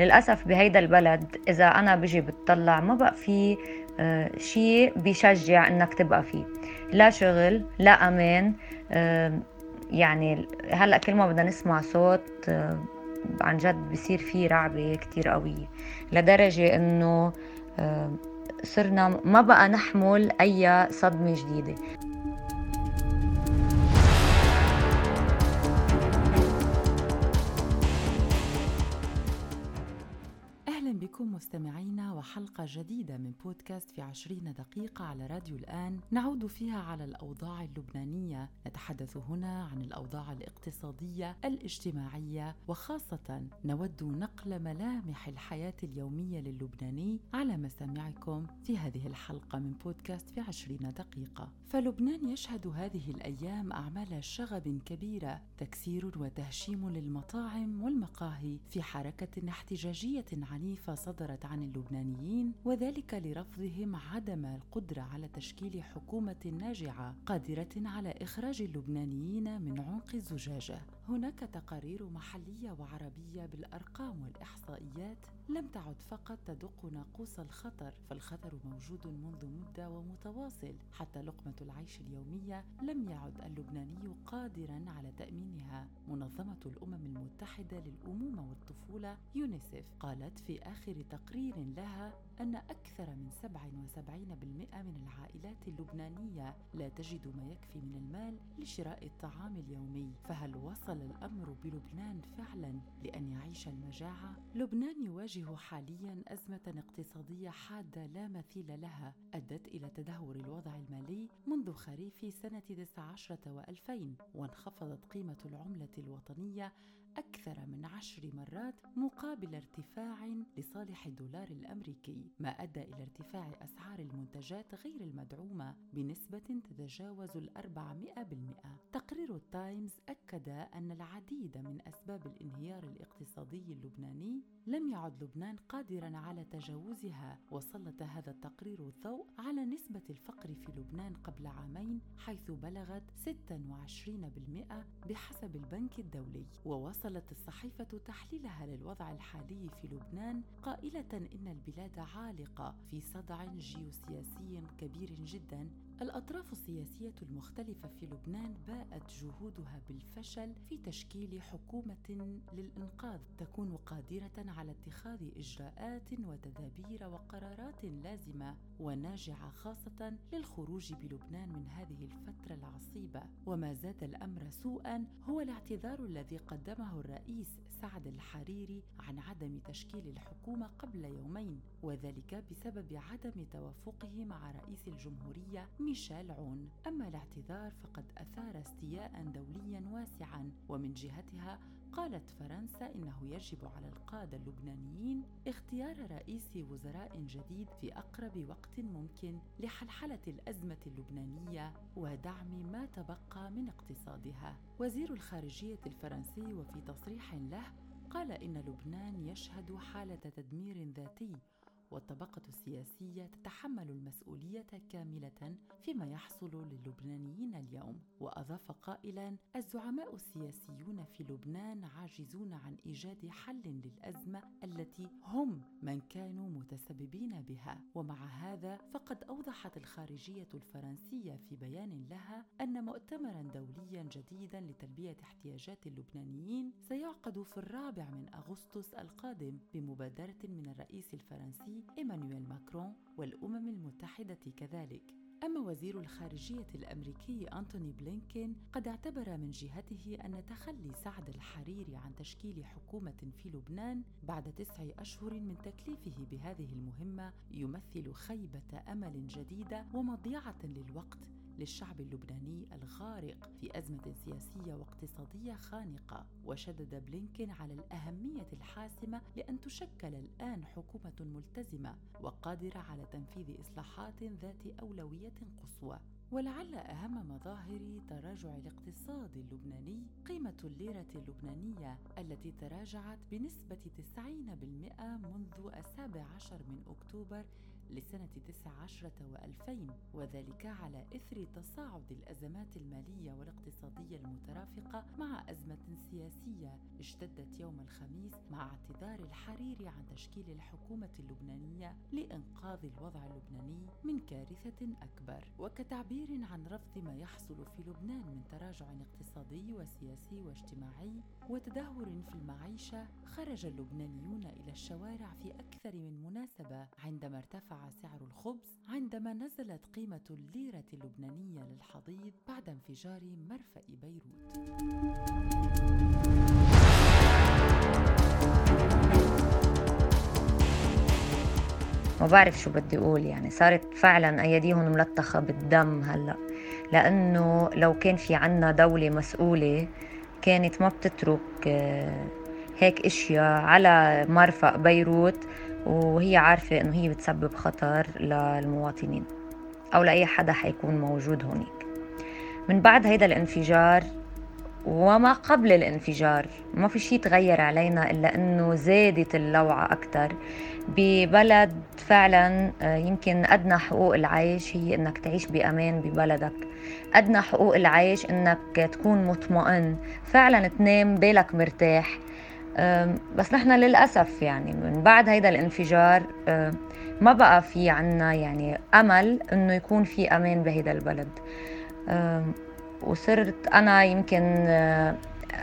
للأسف بهيدا البلد إذا أنا بجي بتطلع ما بقى في آه، شيء بيشجع إنك تبقى فيه. لا شغل لا أمان آه، يعني هلأ كل ما بدنا نسمع صوت آه، عن جد بصير في رعبة كتير قوية. لدرجة إنه صرنا ما بقى نحمل أي صدمة جديدة. وحلقة جديدة من بودكاست في عشرين دقيقة على راديو الآن. نعود فيها على الأوضاع اللبنانية. نتحدث هنا عن الأوضاع الاقتصادية الاجتماعية وخاصة نود نقل ملامح الحياة اليومية للبناني على مسامعكم في هذه الحلقة من بودكاست في عشرين دقيقة. فلبنان يشهد هذه الأيام أعمال شغب كبيرة تكسير وتهشيم للمطاعم والمقاهي في حركة احتجاجية عنيفة صدرت عن اللبنانيين. وذلك لرفضهم عدم القدرة على تشكيل حكومة ناجعة قادرة على إخراج اللبنانيين من عنق الزجاجة. هناك تقارير محلية وعربية بالأرقام والإحصائيات لم تعد فقط تدق ناقوس الخطر فالخطر موجود منذ مدة ومتواصل. حتى لقمة العيش اليومية لم يعد اللبناني قادرا على تأمينها. منظمة الأمم المتحدة للأمومة والطفولة يونيسف قالت في آخر تقرير لها أن أكثر من 77% من العائلات اللبنانية لا تجد ما يكفي من المال لشراء الطعام اليومي فهل وصل الأمر بلبنان فعلا لأن يعيش المجاعة؟ لبنان يواجه حاليا أزمة اقتصادية حادة لا مثيل لها أدت إلى تدهور الوضع المالي منذ خريف سنة 19 و2000 وانخفضت قيمة العملة الوطنية أكثر من عشر مرات مقابل ارتفاع لصالح الدولار الأمريكي ما أدى إلى ارتفاع أسعار المنتجات غير المدعومة بنسبة تتجاوز الأربعمائة بالمئة. تقرير التايمز أكد أن العديد من أسباب الانهيار الاقتصادي اللبناني لم يعد لبنان قادرا على تجاوزها وسلط هذا التقرير الضوء على نسبة الفقر في لبنان قبل عامين حيث بلغت 26% بحسب البنك الدولي. ووصلت الصحيفة تحليلها للوضع الحالي في لبنان قائلة إن البلاد عالقة في صدع جيوسياسي كبير جدا الأطراف السياسية المختلفة في لبنان باءت جهودها بالفشل في تشكيل حكومة للإنقاذ. تكون قادرة على اتخاذ إجراءات وتدابير وقرارات لازمة وناجعة خاصة للخروج بلبنان من هذه الفترة العصيبة. وما زاد الأمر سوءا هو الاعتذار الذي قدمه الرئيس سعد الحريري عن عدم تشكيل الحكومة قبل يومين وذلك بسبب عدم توافقه مع رئيس الجمهورية ميشيل عون. أما الاعتذار فقد أثار استياء دوليا واسعا ومن جهتها قالت فرنسا إنه يجب على القادة اللبنانيين اختيار رئيس وزراء جديد في أقرب وقت ممكن لحلحلة الأزمة اللبنانية ودعم ما تبقى من اقتصادها. وزير الخارجية الفرنسي وفي تصريح له قال إن لبنان يشهد حالة تدمير ذاتي والطبقة السياسية تتحمل المسؤولية كاملة فيما يحصل للبنانيين اليوم، وأضاف قائلا: الزعماء السياسيون في لبنان عاجزون عن إيجاد حل للأزمة التي هم من كانوا متسببين بها، ومع هذا فقد أوضحت الخارجية الفرنسية في بيان لها أن مؤتمرا دوليا جديدا لتلبية احتياجات اللبنانيين سيعقد في الرابع من أغسطس القادم بمبادرة من الرئيس الفرنسي إيمانويل ماكرون والأمم المتحدة كذلك. أما وزير الخارجية الأمريكي أنتوني بلينكين قد اعتبر من جهته أن تخلي سعد الحريري عن تشكيل حكومة في لبنان بعد تسع أشهر من تكليفه بهذه المهمة يمثل خيبة أمل جديدة ومضيعة للوقت للشعب اللبناني الغارق في أزمة سياسية واقتصادية خانقة وشدد بلينكين على الأهمية الحاسمة لأن تشكل الآن حكومة ملتزمة وقادرة على تنفيذ إصلاحات ذات أولوية قصوى. ولعل أهم مظاهر تراجع الاقتصاد اللبناني قيمة الليرة اللبنانية التي تراجعت بنسبة 90% منذ السابع عشر من أكتوبر لسنة 19 و2000 وذلك على إثر تصاعد الأزمات المالية والاقتصادية المترافقة مع أزمة سياسية اشتدت يوم الخميس مع اعتذار الحريري عن تشكيل الحكومة اللبنانية لإنقاذ الوضع اللبناني من كارثة أكبر. وكتعبير عن رفض ما يحصل في لبنان من تراجع اقتصادي وسياسي واجتماعي وتدهور في المعيشة خرج اللبنانيون إلى الشوارع في أكثر من مناسبة عندما ارتفع سعر الخبز عندما نزلت قيمة الليرة اللبنانية للحضيض بعد انفجار مرفأ بيروت. ما بعرف شو بدي أقول يعني صارت فعلا ايديهم ملطخة بالدم هلأ لأنه لو كان في عنا دولة مسؤولة كانت ما بتترك آه، هيك إشياء على مرفأ بيروت وهي عارفة إنه هي بتسبب خطر للمواطنين أو لأي حدا حيكون موجود هونيك. من بعد هيدا الانفجار وما قبل الانفجار ما في شيء تغير علينا إلا أنه زادت اللوعة أكثر ببلد فعلا آه، يمكن أدنى حقوق العيش هي أنك تعيش بأمان ببلدك. أدنى حقوق العيش أنك تكون مطمئن. فعلا تنام بالك مرتاح. بس نحن للأسف يعني من بعد هيدا الانفجار ما بقى في عنا يعني أمل أنه يكون في أمان بهيدا البلد. وصرت أنا يمكن آه،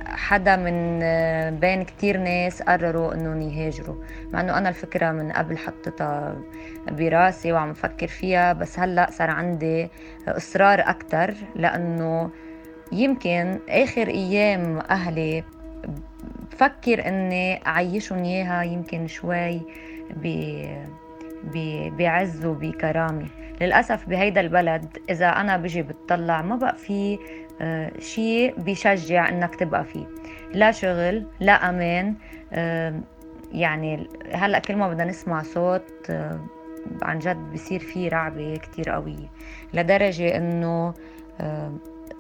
حدا من آه، بين كتير ناس قرروا إنهم يهاجروا مع إنه أنا الفكرة من قبل حطيتها براسي وعم فكر فيها بس هلأ صار عندي إصرار أكثر لأنه يمكن آخر أيام أهلي بفكر إني أعيشهم إياها يمكن شوي بعز وبكرامة. للأسف بهيدا البلد إذا أنا بجي بتطلع ما بقى في آه، شيء بيشجع إنك تبقى فيه. لا شغل لا أمان آه، يعني هلأ كل ما بدنا نسمع صوت آه، عن جد بصير في رعبة كتير قوية. لدرجة إنه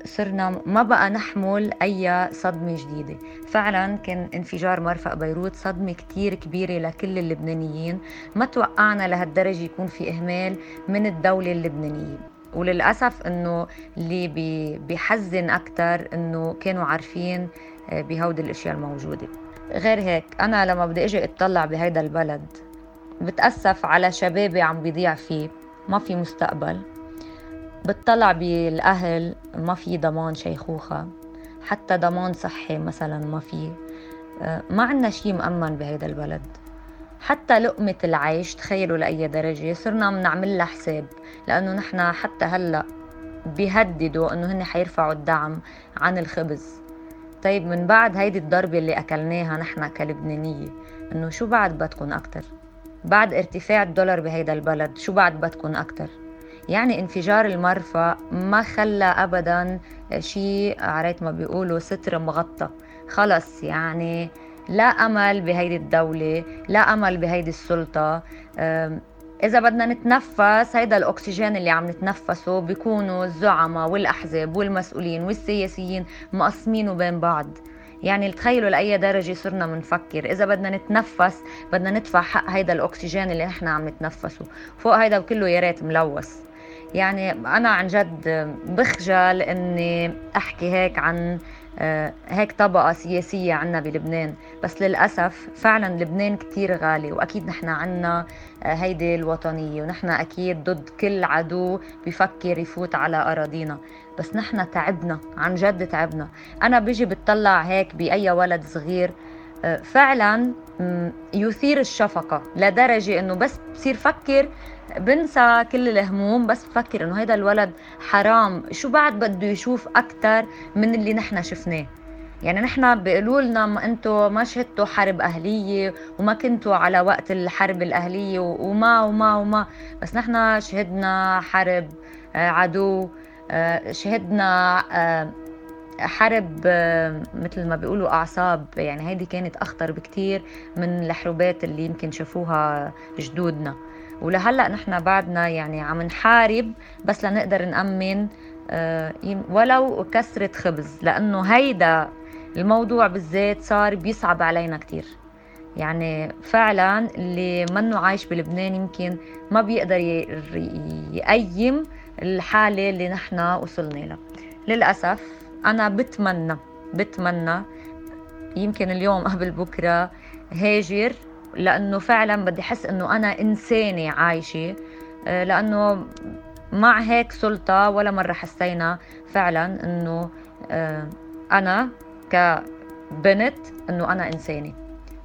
صرنا ما بقى نحمل أي صدمة جديدة. فعلا كان انفجار مرفأ بيروت صدمة كتير كبيرة لكل اللبنانيين. ما توقعنا لهالدرجة يكون في إهمال من الدولة اللبنانية. وللأسف أنه اللي بيحزن أكتر أنه كانوا عارفين آه، بهودي الأشياء الموجودة. غير هيك أنا لما بدي أجي أطلع بهيدا البلد بتأسف على شبابي عم بيضيع فيه. ما في مستقبل. بتطلع بالأهل ما في ضمان شيخوخة حتى ضمان صحي مثلا ما في. آه، ما عنا شيء مأمن بهيدا البلد. حتى لقمة العيش تخيلوا لأي درجة صرنا بنعمل لها حساب لأنه نحن حتى هلأ بيهددوا أنه هن حيرفعوا الدعم عن الخبز. طيب من بعد هيدي الضربة اللي أكلناها نحن كلبنانية أنه شو بعد بدكم أكتر؟ بعد ارتفاع الدولار بهيدا البلد شو بعد بدكم أكتر؟ يعني انفجار المرفأ ما خلى ابدا شيء عريت ما بيقولوا ستر مغطى. خلص يعني لا أمل بهيدي الدولة لا أمل بهيدي السلطة. إذا بدنا نتنفس هيدا الأكسجين اللي عم نتنفسه بيكونوا الزعماء والأحزاب والمسؤولين والسياسيين مقسمينه بين بعض. يعني تخيلوا لأي درجة صرنا منفكر. إذا بدنا نتنفس بدنا ندفع حق هيدا الأكسجين اللي نحن عم نتنفسه. فوق هيدا كله يا ريت ملوث. يعني أنا عن جد بخجل إني أحكي هيك عن آه، هيك طبقة سياسية عنا بلبنان. بس للأسف فعلا لبنان كتير غالي وأكيد نحن عنا آه، هيدي الوطنية ونحن أكيد ضد كل عدو بفكر يفوت على أراضينا. بس نحن تعبنا عن جد تعبنا. أنا بيجي بتطلع هيك بأي ولد صغير فعلا يثير الشفقة لدرجة إنه بس بصير فكر بنسى كل الهموم بس بفكر إنه هيدا الولد حرام. شو بعد بده يشوف أكثر من اللي نحن شفناه؟ يعني نحن بيقولوا لنا أنتم ما شهدتوا حرب أهلية وما كنتوا على وقت الحرب الأهلية وما وما وما. بس نحن شهدنا حرب آه، عدو آه، شهدنا آه، حرب مثل ما بيقولوا أعصاب. يعني هيدي كانت أخطر بكتير من الحروبات اللي يمكن شافوها جدودنا. ولهلأ نحن بعدنا يعني عم نحارب بس لنقدر نأمن آه، ولو كسرة خبز. لأنه هيدا الموضوع بالذات صار بيصعب علينا كتير. يعني فعلا اللي منه عايش بلبنان يمكن ما بيقدر يقيم الحالة اللي نحن وصلنا لها. للأسف أنا بتمنى بتمنى يمكن اليوم قبل بكرة هاجر لأنه فعلا بدي أحس أنه أنا إنسانة عايشة. آه، لأنه مع هيك سلطة ولا مرة حسينا فعلا أنه آه، أنا كبنت أنه أنا إنسانة.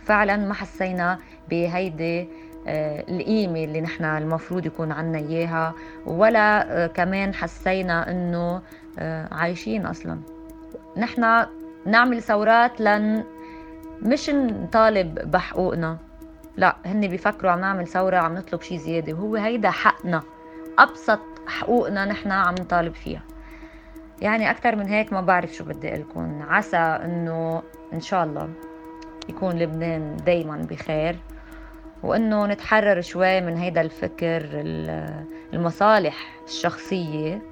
فعلا ما حسينا بهيدي آه، القيمة اللي نحن المفروض يكون عنا إياها ولا كمان حسينا أنه عايشين أصلا. نحن نعمل ثورات لن مش نطالب بحقوقنا. لا هن بيفكروا عم نعمل ثورة عم نطلب شيء زيادة. وهو هيدا حقنا أبسط حقوقنا نحن عم نطالب فيها. يعني أكثر من هيك ما بعرف شو بدي لكم عسى إنه إن شاء الله يكون لبنان دايما بخير وإنه نتحرر شوي من هيدا الفكر المصالح الشخصية.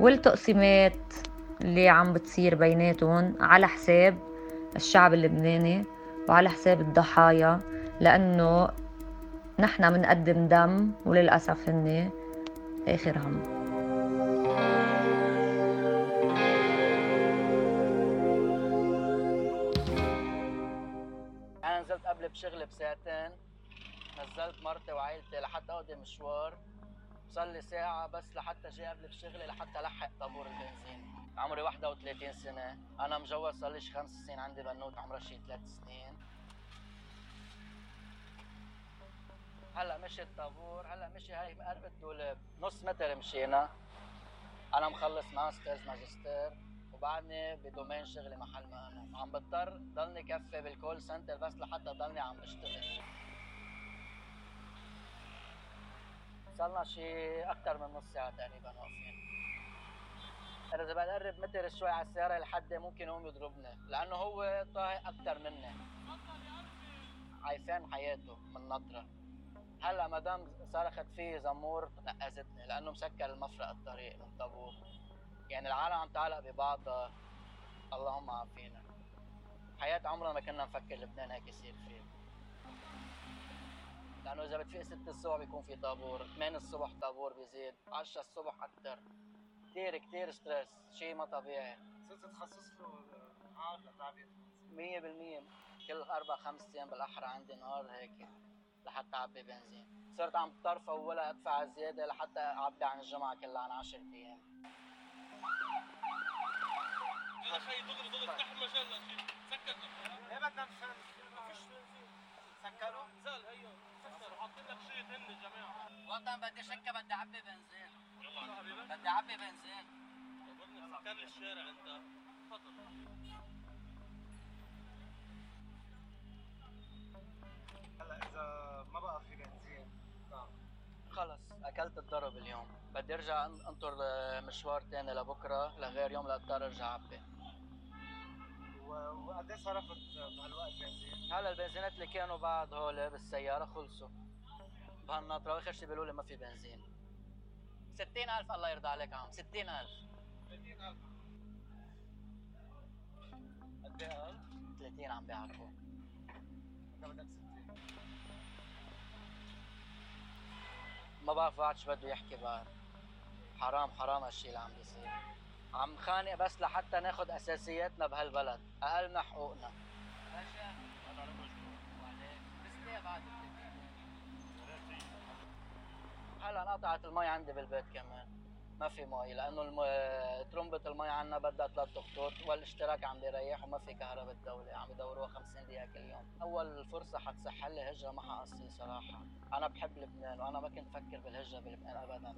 والتقسيمات اللي عم بتصير بيناتهم على حساب الشعب اللبناني وعلى حساب الضحايا لأنه نحن منقدم دم وللأسف هن آخر هم أنا نزلت قبل بشغل بساعتين نزلت مرتي وعائلتي لحتى أقضي مشوار. صار لي ساعة بس لحتى جاي قبل بشغلي لحتى ألحق طابور البنزين. عمري 31 سنة. أنا مجوز صار لي خمس سنين عندي بنوت عمرها شي ثلاث سنين. هلأ مشي الطابور هلأ مشي هاي قرب الدولاب. نص متر مشينا. أنا مخلص masters ماجستير. وبعدني بدومين شغلي محل ما أنا. عم بضطر ضلني كفي بال call center بس لحتى ضلني عم بشتغل. صرنا شي أكثر من نص ساعة تقريبا واقفين. أنا إذا بقرب متر شوي على السيارة لحد ممكن يقوم يضربني لأنه هو طاقق أكثر مني. عايفان حياته من نطرة. هلأ مدام صرخت فيه زمور نقزتني لأنه مسكر المفرق الطريق من طابور. يعني العالم عم تعلق ببعضها اللهم عافينا. حياة عمرنا ما كنا نفكر لبنان هيك يصير فيه. لأنه إذا بتفيق 6 الصبح بيكون في طابور 8 الصبح طابور بيزيد 10 الصبح أكثر كثير كثير ستريس شيء ما طبيعي. صرت تخصص له نهار لتعبئه 100% كل أربع خمس أيام بالأحرى عندي نهار هيك لحتى أعبي بنزين. صرت عم طرفة ولا أدفع زيادة لحتى أعبي عن الجمعة كلها عن 10 أيام. يا أخي دغري دغري افتح المجال سكر إيه بدنا مشان ما فيش سكروا؟ نزل هيو سكروا حاطين لك شيء هن الجماعة وطن بدي شكة بدي أعبي بنزين. يلا حبيبي بدي أعبي بنزين. سكر لي الشارع انت تفضل هلا إذا ما بقى في بنزين. خلص أكلت الضرب اليوم. بدي أرجع أنطر مشوار تاني لبكرة لغير يوم لاضطر أرجع أعبي. وقد إيه صرفت بهالوقت بنزين؟ هلا البنزينات اللي كانوا بعد هول بالسيارة خلصوا. بهالنطره وأخر شي بيقولوا لي ما في بنزين. 60000 الله يرضى عليك عم 60000 30000 قد إيه قال؟ 30 عم بيعرفوا انت بدك 60 ما بعرف بعد شو بده يحكي بعد. حرام حرام هالشي اللي عم بيصير. عم خانق بس لحتى ناخد أساسياتنا بهالبلد. أقل من حقوقنا. باشا أنا رجل بعد هلا انقطعت المي عندي بالبيت كمان. ما في مي لأنه الم... ترمبة المي عنا بدها ثلاث خطوط والاشتراك عم بيريح وما في كهرباء الدولة عم يدوروها 50 دقيقة كل يوم. أول فرصة حتصح لي هجرة ما حقصي صراحة. أنا بحب لبنان وأنا ما كنت فكر بالهجرة بلبنان أبدا.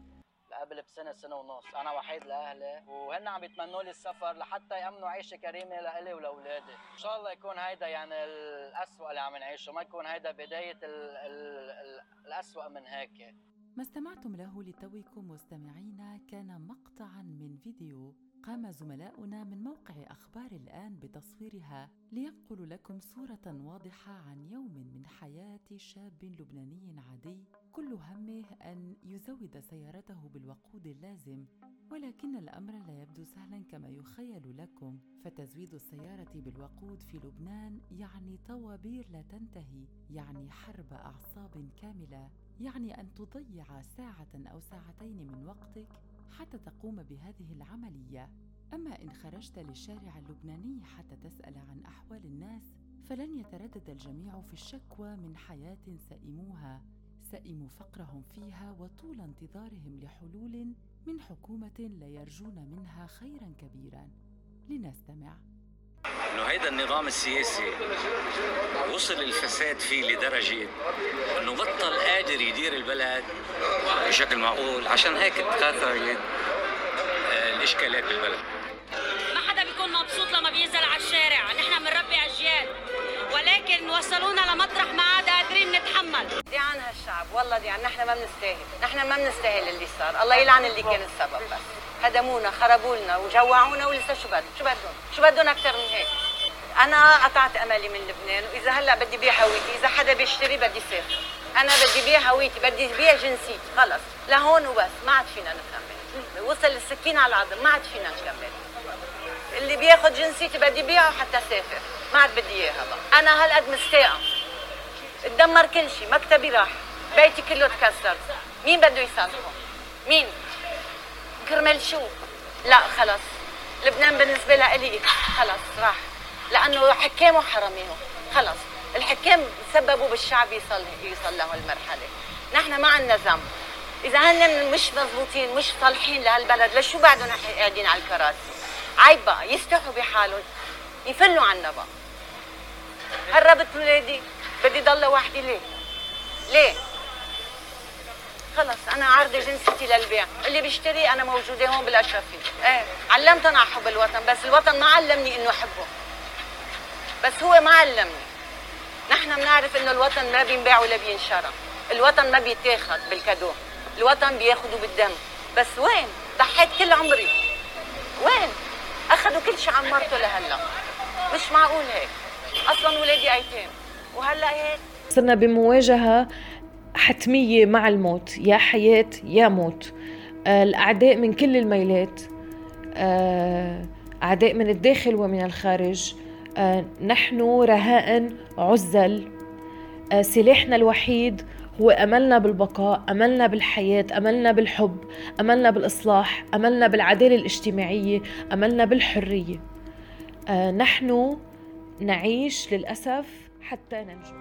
قبل بسنة سنة ونص. أنا وحيد لأهلي وهن عم يتمنوا لي السفر لحتى يأمنوا عيشة كريمة لإلي ولأولادي. إن شاء الله يكون هيدا يعني الأسوأ اللي عم نعيشه ما يكون هيدا بداية ال... ال... ال... الأسوأ من هيك. ما استمعتم له لتوكم مستمعينا كان مقطعا من فيديو قام زملاؤنا من موقع أخبار الآن بتصويرها لينقلوا لكم صورة واضحة عن يوم من حياة شاب لبناني عادي كل همه أن يزود سيارته بالوقود اللازم ولكن الأمر لا يبدو سهلا كما يخيل لكم. فتزويد السيارة بالوقود في لبنان يعني طوابير لا تنتهي يعني حرب أعصاب كاملة يعني أن تضيع ساعة أو ساعتين من وقتك حتى تقوم بهذه العملية. أما إن خرجت للشارع اللبناني حتى تسأل عن أحوال الناس فلن يتردد الجميع في الشكوى من حياة سئموها. سئموا فقرهم فيها وطول انتظارهم لحلول من حكومة لا يرجون منها خيرا كبيرا. لنستمع. انه هيدا النظام السياسي وصل الفساد فيه لدرجة انه بطل قادر يدير البلد بشكل معقول. عشان هيك تكاثرت آه، الإشكالات بالبلد. ما حدا بيكون مبسوط لما بينزل على الشارع. نحن بنربي أجيال ولكن وصلونا لمطرح ما نتحمل دي هالشعب والله دي نحن ما بنستاهل. نحن ما بنستاهل اللي صار. الله يلعن اللي كان السبب بس. هدمونا خربوا لنا وجوعونا ولسه شو بدهم شو بدهم؟ شو بدهم أكثر من هيك؟ أنا قطعت أملي من لبنان وإذا هلأ بدي بيع هويتي إذا حدا بيشتري بدي سافر. أنا بدي بيع هويتي بدي بيع جنسيتي خلص. لهون وبس. ما عاد فينا نكمل. وصل السكين على العظم. ما عاد فينا نكمل. اللي بياخذ جنسيتي بدي بيعه حتى سافر. ما عاد بدي إياها بقى. أنا هالقد مستاءة. اتدمر كل شيء مكتبي راح بيتي كله تكسر. مين بده يصلحه مين؟ كرمال شو؟ لا خلص لبنان بالنسبة لإلي خلص راح. لأنه حكامه حرمينه خلص الحكام سببوا بالشعب يصل يوصل له المرحلة. نحن ما عندنا ذنب إذا هن مش مزبوطين مش صالحين لهالبلد لشو بعدهم قاعدين على الكراسي؟ عيب بقى يستحوا بحالهم. يفلوا عنا بقى هربت ولادي. بدي ضل لوحدي ليه؟ ليه؟ خلص أنا عارضه جنسيتي للبيع. اللي بيشتري أنا موجودة هون بالأشرفية. إيه علمت أنا احب الوطن بس الوطن ما علمني إنه أحبه. بس هو ما علمني. نحن بنعرف إنه الوطن ما بينباع ولا بينشرى الوطن ما بيتاخد بالكادو. الوطن بياخده بالدم. بس وين؟ ضحيت كل عمري. وين؟ أخذوا كل شيء عمرته لهلا. مش معقول هيك. أصلا ولادي أيتام. وهلا هيك. صرنا بمواجهة حتمية مع الموت. يا حياة يا موت. آه، الأعداء من كل الميلات. آه، أعداء من الداخل ومن الخارج. آه، نحن رهائن عزل. سلاحنا الوحيد هو أملنا بالبقاء أملنا بالحياة أملنا بالحب أملنا بالإصلاح أملنا بالعدالة الاجتماعية أملنا بالحرية. نحن نعيش للأسف حتى ننجو.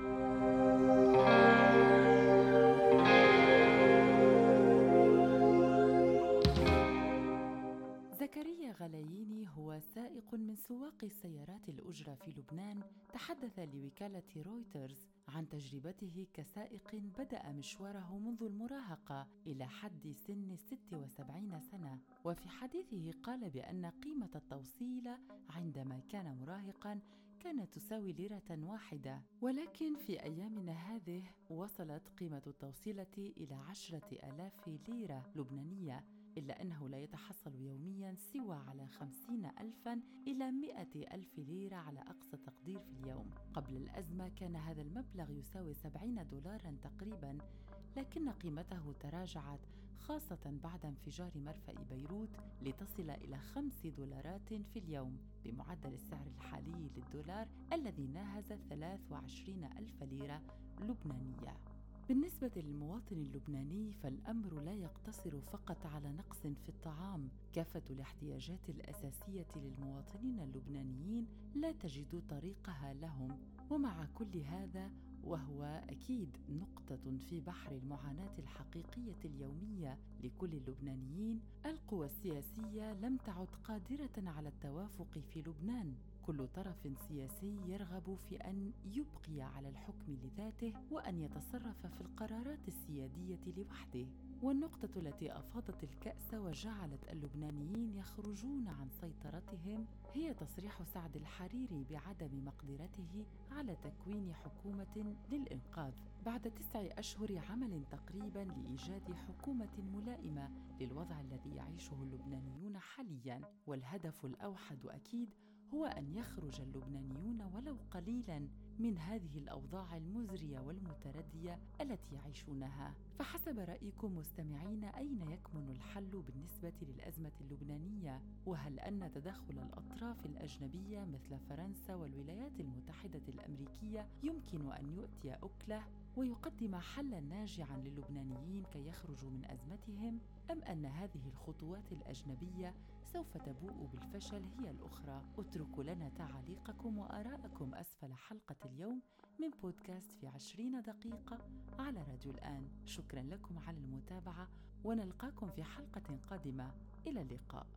زكريا غلاييني هو سائق من سواق السيارات الأجرة في لبنان تحدث لوكالة رويترز عن تجربته كسائق بدأ مشواره منذ المراهقة إلى حد سن 76 سنة. وفي حديثه قال بأن قيمة التوصيل عندما كان مراهقا كانت تساوي ليرة واحدة. ولكن في أيامنا هذه وصلت قيمة التوصيلة إلى عشرة آلاف ليرة لبنانية إلا أنه لا يتحصل يوميا سوى على خمسين ألفا إلى مئة ألف ليرة على أقصى تقدير في اليوم. قبل الأزمة كان هذا المبلغ يساوي سبعين دولارا تقريبا لكن قيمته تراجعت خاصة بعد انفجار مرفأ بيروت لتصل إلى خمس دولارات في اليوم بمعدل السعر الحالي للدولار الذي ناهز 23 ألف ليرة لبنانية. بالنسبة للمواطن اللبناني فالأمر لا يقتصر فقط على نقص في الطعام، كافة الاحتياجات الأساسية للمواطنين اللبنانيين لا تجد طريقها لهم، ومع كل هذا وهو أكيد نقطة في بحر المعاناة الحقيقية اليومية لكل اللبنانيين. القوى السياسية لم تعد قادرة على التوافق في لبنان. كل طرف سياسي يرغب في أن يبقي على الحكم لذاته وأن يتصرف في القرارات السيادية لوحده. والنقطة التي أفاضت الكأس وجعلت اللبنانيين يخرجون عن سيطرتهم هي تصريح سعد الحريري بعدم مقدرته على تكوين حكومة للإنقاذ. بعد تسع أشهر عمل تقريبا لإيجاد حكومة ملائمة للوضع الذي يعيشه اللبنانيون حاليا والهدف الأوحد أكيد هو أن يخرج اللبنانيون ولو قليلا من هذه الأوضاع المزرية والمتردية التي يعيشونها. فحسب رأيكم مستمعين أين يكمن الحل بالنسبة للأزمة اللبنانية؟ وهل أن تدخل الأطراف الأجنبية مثل فرنسا والولايات المتحدة الأمريكية يمكن أن يؤتي أكلة ويقدم حلا ناجعا للبنانيين كي يخرجوا من أزمتهم أم أن هذه الخطوات الأجنبية سوف تبوء بالفشل هي الأخرى. اتركوا لنا تعاليقكم وآرائكم أسفل حلقة اليوم من بودكاست في عشرين دقيقة على راديو الآن. شكرا لكم على المتابعة ونلقاكم في حلقة قادمة. إلى اللقاء.